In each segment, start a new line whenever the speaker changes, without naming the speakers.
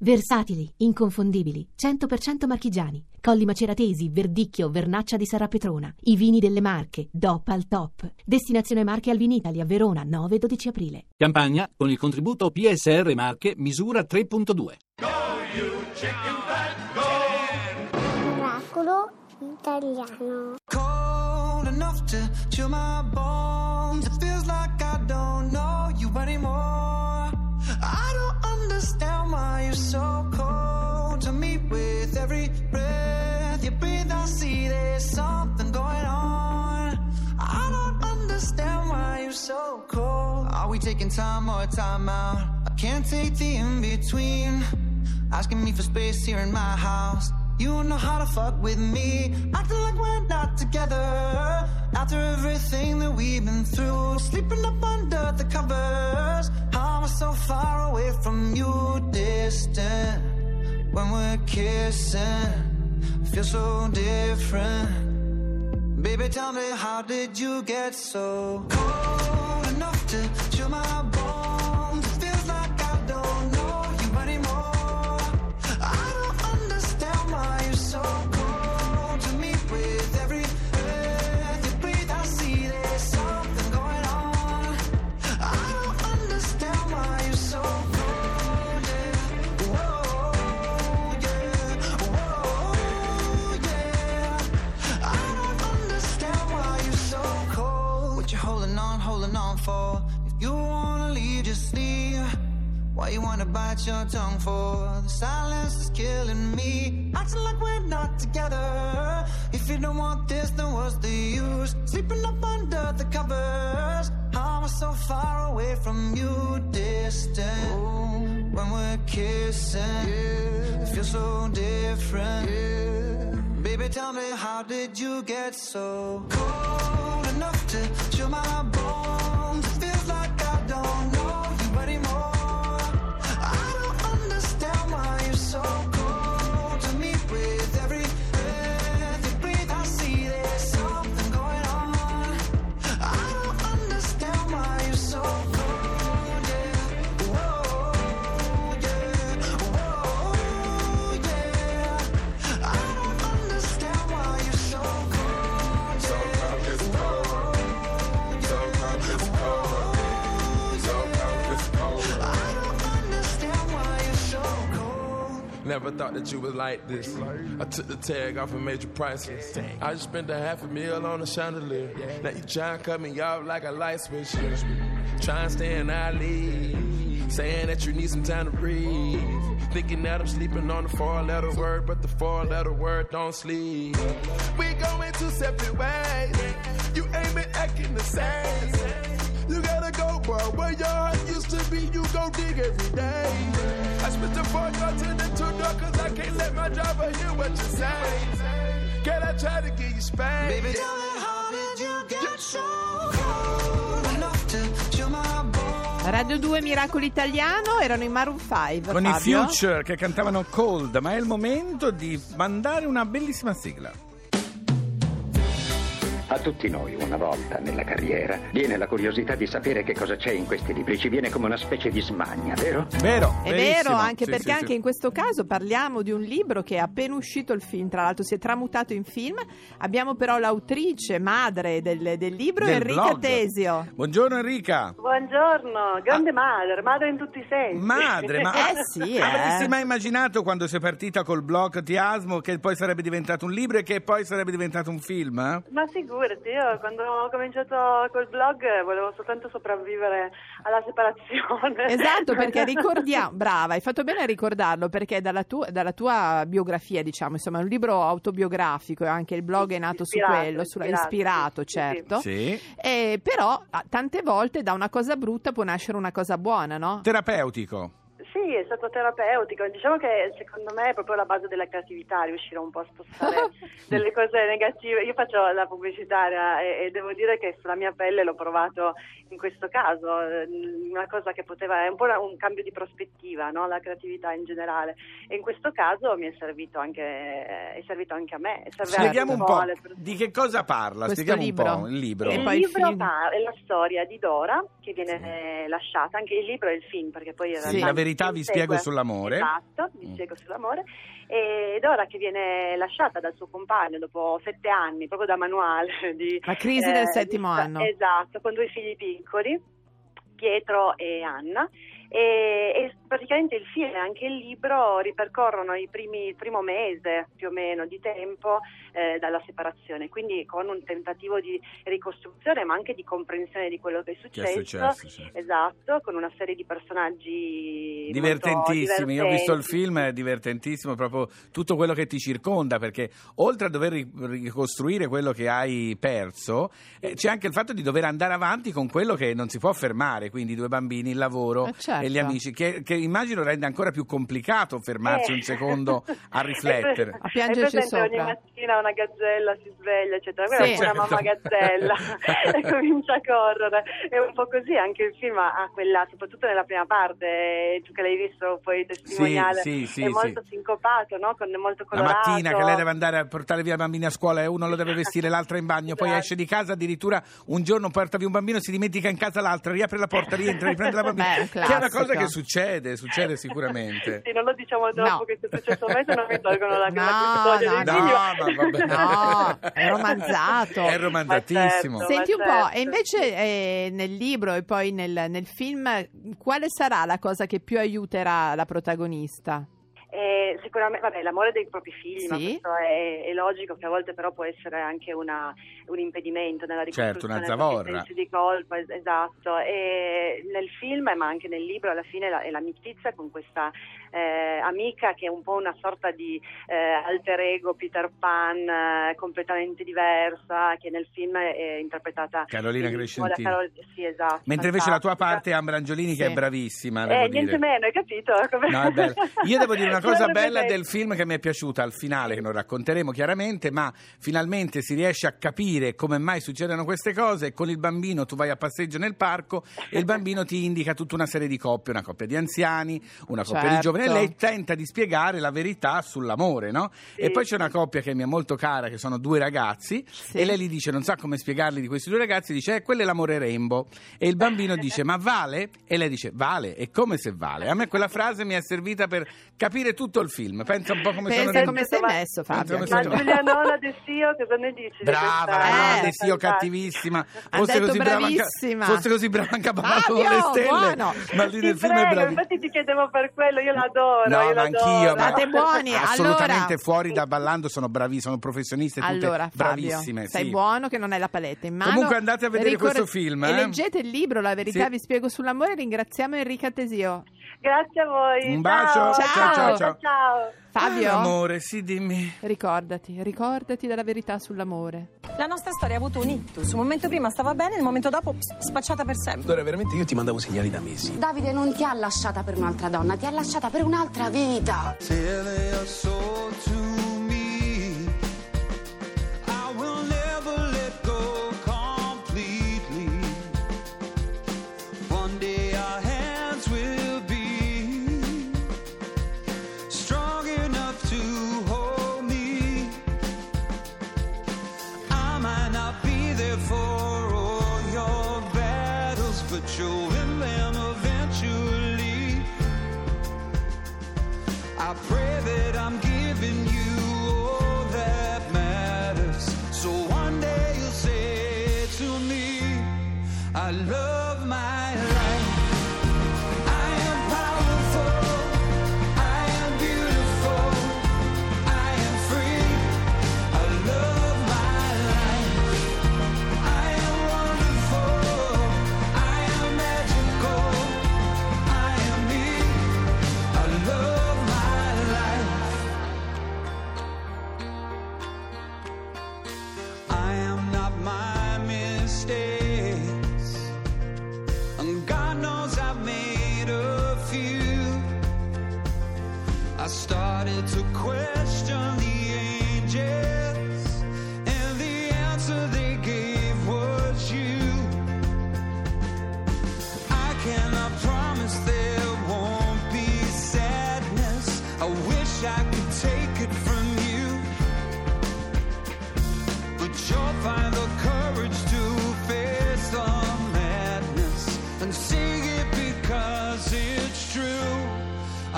Versatili, inconfondibili, 100% marchigiani. Colli Maceratesi, Verdicchio, Vernaccia di Sarapetrona. I vini delle Marche, DOP al top. Destinazione Marche al Vinitalia, Verona, 9-12 aprile.
Campagna con il contributo PSR Marche misura 3.2.
Oracolo italiano.
cold enough to chill my bones. We taking time or time out? I can't take the in between. Asking me for space here in my house. You don't know how to fuck with me. Acting like we're not together. After everything that we've been through. Sleeping up under the covers. How am I so far away from you? Distant. When we're kissing. Feel so different. Baby, tell me, how did you get so cold enough to chill my bones? Wanna bite your tongue for? The silence is killing me. Acting like we're not together. If you don't want this, then what's the use? Sleeping up under the covers. How am I so far away from you? Distant. When we're kissing, it feels so different. Baby, tell me, how did you get so cold enough to chill my bones?
Never thought that you was like this. I took the tag off and made you priceless. I just spent a half a meal on a chandelier. Now you try and cut me off like a light switch. Try and stay in our league. Saying that you need some time to breathe. Thinking that I'm sleeping on the four letter word, but the four letter word don't sleep. We going two separate ways. You ain't been acting the same. You gotta go, bro. Where your heart used to be, you go dig every day. I spit the four door to the two door, cause I can't let my driver hear what you say. Can I try to give you space?
Baby, tell me how did you get so cold enough to chill my bones?
Radio 2 Miracolo Italiano erano in Maroon 5.
Con i
Fabio.
Future che cantavano Cold, ma è il momento di mandare una bellissima sigla.
A tutti noi, una volta nella carriera, viene la curiosità di sapere che cosa c'è in questi libri. Ci viene come una specie di smania, vero?
Vero?
È
verissimo.
vero, anche
Sì,
perché
sì,
anche
sì.
in questo caso parliamo di un libro che è appena uscito il film, tra l'altro si è tramutato in film. Abbiamo però l'autrice, madre del, del libro,
Del
Enrica
blog.
Tesio.
Buongiorno Enrica.
Buongiorno, grande madre, madre in tutti i sensi.
Madre, ma
Eh sì, eh.
avresti mai immaginato quando sei partita col blog Tiasmo che poi sarebbe diventato un libro e che poi sarebbe diventato un film? eh?
Ma figurati, io quando ho cominciato col blog volevo soltanto sopravvivere alla separazione.
Esatto, perché ricordiamo, brava, hai fatto bene a ricordarlo perché dalla, tu- dalla tua biografia, diciamo, insomma, è un libro autobiografico e anche il blog è nato
Ispirato,
su quello, sulla-
ispirato,
ispirato,
sì,
certo.
Sì.
Eh, però tante volte da una cosa brutta può nascere una cosa buona, no?
Terapeutico.
Sì, è stato terapeutico. Diciamo che secondo me è proprio la base della creatività riuscire un po' a spostare delle cose negative. Io faccio la pubblicitaria e, e devo dire che sulla mia pelle l'ho provato in questo caso. eh, Una cosa che poteva, è un po' un cambio di prospettiva, no? la creatività in generale. E in questo caso mi è servito anche, è servito anche a me.
Spieghiamo un po' di che cosa parla.
Questo
Spieghiamo
libro.
un po' il libro.
Il libro
film.
pa- è la storia di Dora che viene eh, lasciata, anche il libro e il film, perché poi
Sì, la verità vi spiego sull'amore.
Esatto, vi
Mm.
spiego sull'amore. Ed ora che viene lasciata dal suo compagno dopo sette anni, proprio da manuale di...
La crisi del
di-
settimo anno.
Esatto, con due figli piccoli, Pietro e Anna. E, e praticamente il film e anche il libro ripercorrono i primi, il primo mese più o meno di tempo eh, dalla separazione, quindi con un tentativo di ricostruzione ma anche di comprensione di quello che è
Che
successo.
è successo? sì.
Esatto, con una serie di personaggi
Divertentissimi, io ho visto il film, è divertentissimo proprio tutto quello che ti circonda, perché oltre a dover ri- ricostruire quello che hai perso, eh, c'è anche il fatto di dover andare avanti con quello che non si può fermare, quindi i due bambini, il lavoro
Eh, certo.
E gli amici, che, che immagino rende ancora più complicato fermarsi
Eh.
un secondo a riflettere.
A piangerci sopra.
Ogni mattina una gazzella si sveglia, eccetera. Quella
Sì.
è una mamma
Certo.
gazzella e comincia a correre. È un po' così anche il film ha quella, soprattutto nella prima parte, tu che l'hai visto poi testimoniale,
sì, sì,
è molto
sì.
sincopato, no? Con, molto
La
colorato.
mattina che lei deve andare a portare via i bambini a scuola e uno lo deve vestire, l'altro in bagno, poi
Esatto.
esce di casa, addirittura un giorno porta via un bambino, si dimentica in casa l'altro, riapre la porta, rientra, riprende la bambina.
Beh,
una cosa che succede, succede sicuramente.
Sì, non lo diciamo troppo
No.
che se è successo a me se non mi tolgono la,
No, no,
No, vabbè.
No, è romanzato.
È romanzatissimo.
Ma
Senti un
Ma
po',
certo.
e invece eh, nel libro e poi nel, nel film, quale sarà la cosa che più aiuterà la protagonista?
Eh, sicuramente, vabbè, l'amore dei propri figli, ma
Sì.
questo è, è logico che a volte però può essere anche una- un impedimento nella
Certo,
ricostruzione
una
dei propri
zavorra.
di colpa, es- esatto. E nel film, ma anche nel libro, alla fine la- è l'amicizia con questa eh, amica che è un po' una sorta di eh, alter ego Peter Pan eh, completamente diversa, che nel film è interpretata
Carolina Crescentini.
Carol- sì, esatto,
Mentre invece la tua parte è Ambra Angiolini che
Sì.
è bravissima,
Eh, niente
dire.
meno, hai capito? Come-
No. Io devo dire una
Ci
cosa bella del film che mi è piaciuta al finale, che non racconteremo chiaramente, ma finalmente si riesce a capire come mai succedono queste cose. Con il bambino tu vai a passeggio nel parco e il bambino ti indica tutta una serie di coppie, una coppia di anziani, una coppia di
Certo.
giovani, e lei tenta di spiegare la verità sull'amore, no?
Sì.
E poi c'è una coppia che mi è molto cara, che sono due ragazzi,
Sì.
e lei gli dice, non sa come spiegarli di questi due ragazzi, dice, eh, quello è l'amore rainbow. E il bambino dice, ma vale? E lei dice, vale, e come se vale? A me quella frase mi è servita per capire tutto il film. Pensa un po' come sono
Pensa
dentro-
come sei messo, Fabio.
Ma
sei-
Giulia Nola De Sio, cosa ne dici? di
Brava,
Eh,
Nonna De Sio
fantastica.
cattivissima. Fosse così, brava anche,
bravissima.
fosse così brava anche a parlare con le stelle.
buono.
Ma lì nel film è bravissima.
infatti ti chiedevo per quello, io l'adoro.
No,
io
ma
l'adoro.
anch'io. ma-
State buoni,
Assolutamente
allora-
fuori da ballando sono bravi, sono professioniste tutte
Allora, Fabio,
bravissime.
sei
sì.
buono che non hai la paletta in mano.
Comunque andate a vedere questo film,
E
eh.
leggete il libro La verità
Sì.
vi spiego sull'amore. Ringraziamo Enrica Tesio.
Grazie a voi.
Un bacio.
Ciao.
ciao, ciao. ciao.
ciao.
Fabio,
Ah, amore, sì, dimmi.
ricordati, ricordati della verità sull'amore.
La nostra storia ha avuto un ictus. Un momento prima stava bene, il momento dopo spacciata per sempre.
Allora, veramente io ti mandavo segnali da mesi.
Davide non ti ha lasciata per un'altra donna, ti ha lasciata per un'altra vita.
Tell your soul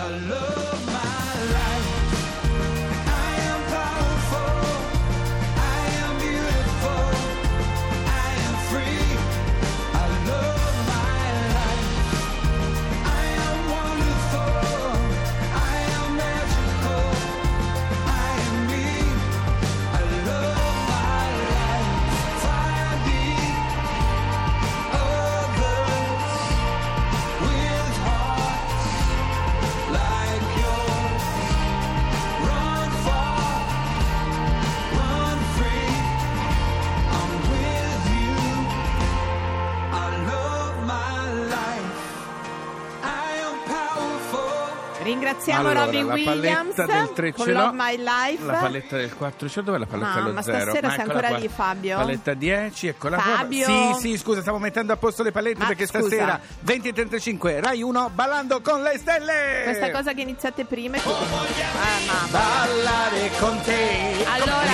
I love
ringraziamo
Allora,
Robbie
la
Williams
del 3
con. Love My Life.
La paletta del 4 ce l'ho, dove è la paletta
Mamma,
dello 0?
stasera sei ancora lì, Fabio?
Paletta 10, eccola
Fabio?
qua. Sì, sì, scusa, stavo mettendo a posto le palette
Ma
perché
scusa.
stasera 20 e 35 Rai 1 ballando con le stelle.
Questa cosa che iniziate prima è Ah, mamma.
Ballare con te.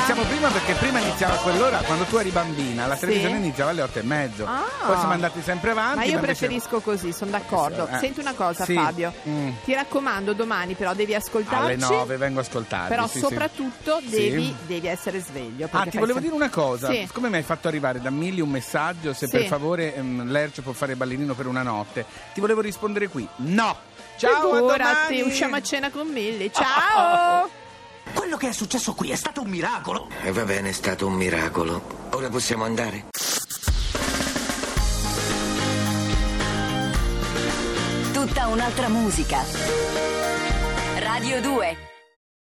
Iniziamo prima perché prima iniziava a quell'ora quando tu eri bambina, la televisione iniziava alle 8 e mezzo.
Ah.
Poi siamo andati sempre avanti.
Ma io
invece-
preferisco così, sono d'accordo.
Eh,
Senti una cosa,
sì.
Fabio.
Mm.
Ti raccomando, domani però devi ascoltarci.
Alle 9 vengo a ascoltarvi.
Però
sì,
soprattutto
Sì.
devi, devi essere sveglio.
Ah, ti volevo
sem-
dire una cosa. Siccome mi hai fatto arrivare da Milli un messaggio, se per favore ehm, Lercio può fare ballerino per una notte, ti volevo rispondere qui. No! Ciao, a
Figurati,
domani!
usciamo a cena con Milly. Ciao!
Quello che è successo qui è stato un miracolo.
E va bene, è stato un miracolo. Ora possiamo andare?
Tutta un'altra musica. Radio 2